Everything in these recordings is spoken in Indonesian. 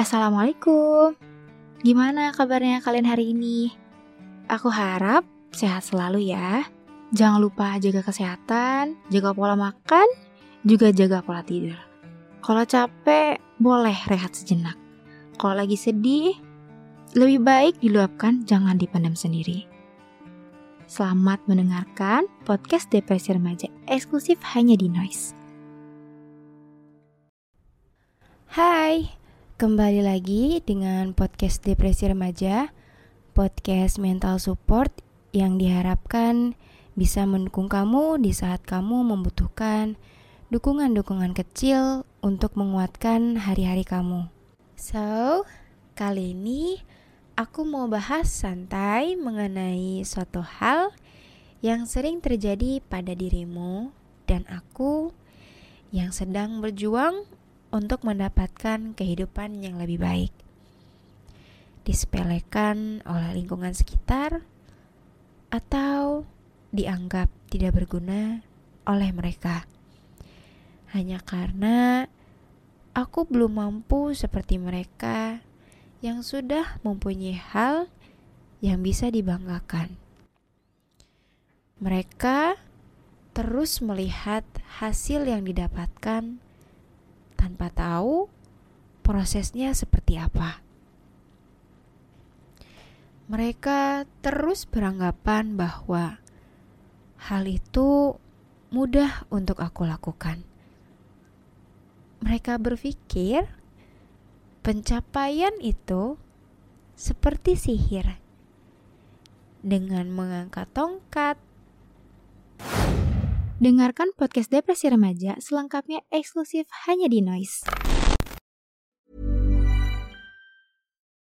Assalamualaikum. Gimana kabarnya kalian hari ini? Aku harap sehat selalu ya. Jangan lupa jaga kesehatan, jaga pola makan, juga jaga pola tidur. Kalau capek, boleh rehat sejenak. Kalau lagi sedih, lebih baik diluapkan, jangan dipendam sendiri. Selamat mendengarkan podcast Depresi Remaja eksklusif hanya di Noise. Hai, kembali lagi dengan podcast Depresi Remaja, podcast mental support yang diharapkan bisa mendukung kamu di saat kamu membutuhkan dukungan-dukungan kecil untuk menguatkan hari-hari kamu. So, kali ini aku mau bahas santai mengenai suatu hal yang sering terjadi pada dirimu dan aku yang sedang berjuang untuk mendapatkan kehidupan yang lebih baik. Disepelekan oleh lingkungan sekitar atau dianggap tidak berguna oleh mereka. Hanya karena aku belum mampu seperti mereka yang sudah mempunyai hal yang bisa dibanggakan. Mereka terus melihat hasil yang didapatkan tanpa tahu prosesnya seperti apa. Mereka terus beranggapan bahwa hal itu mudah untuk aku lakukan. Mereka berpikir pencapaian itu seperti sihir. Dengan mengangkat tongkat. Dengarkan podcast Depresi Remaja selengkapnya eksklusif hanya di Noise.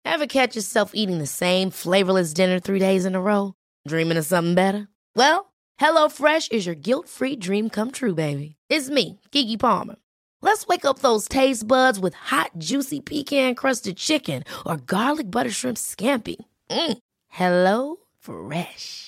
Ever catch yourself eating the same flavorless dinner three days in a row? Dreaming of something better? Well, HelloFresh is your guilt-free dream come true, baby. It's me, Kiki Palmer. Let's wake up those taste buds with hot, juicy pecan-crusted chicken or garlic butter shrimp scampi. Mm. Hello Fresh.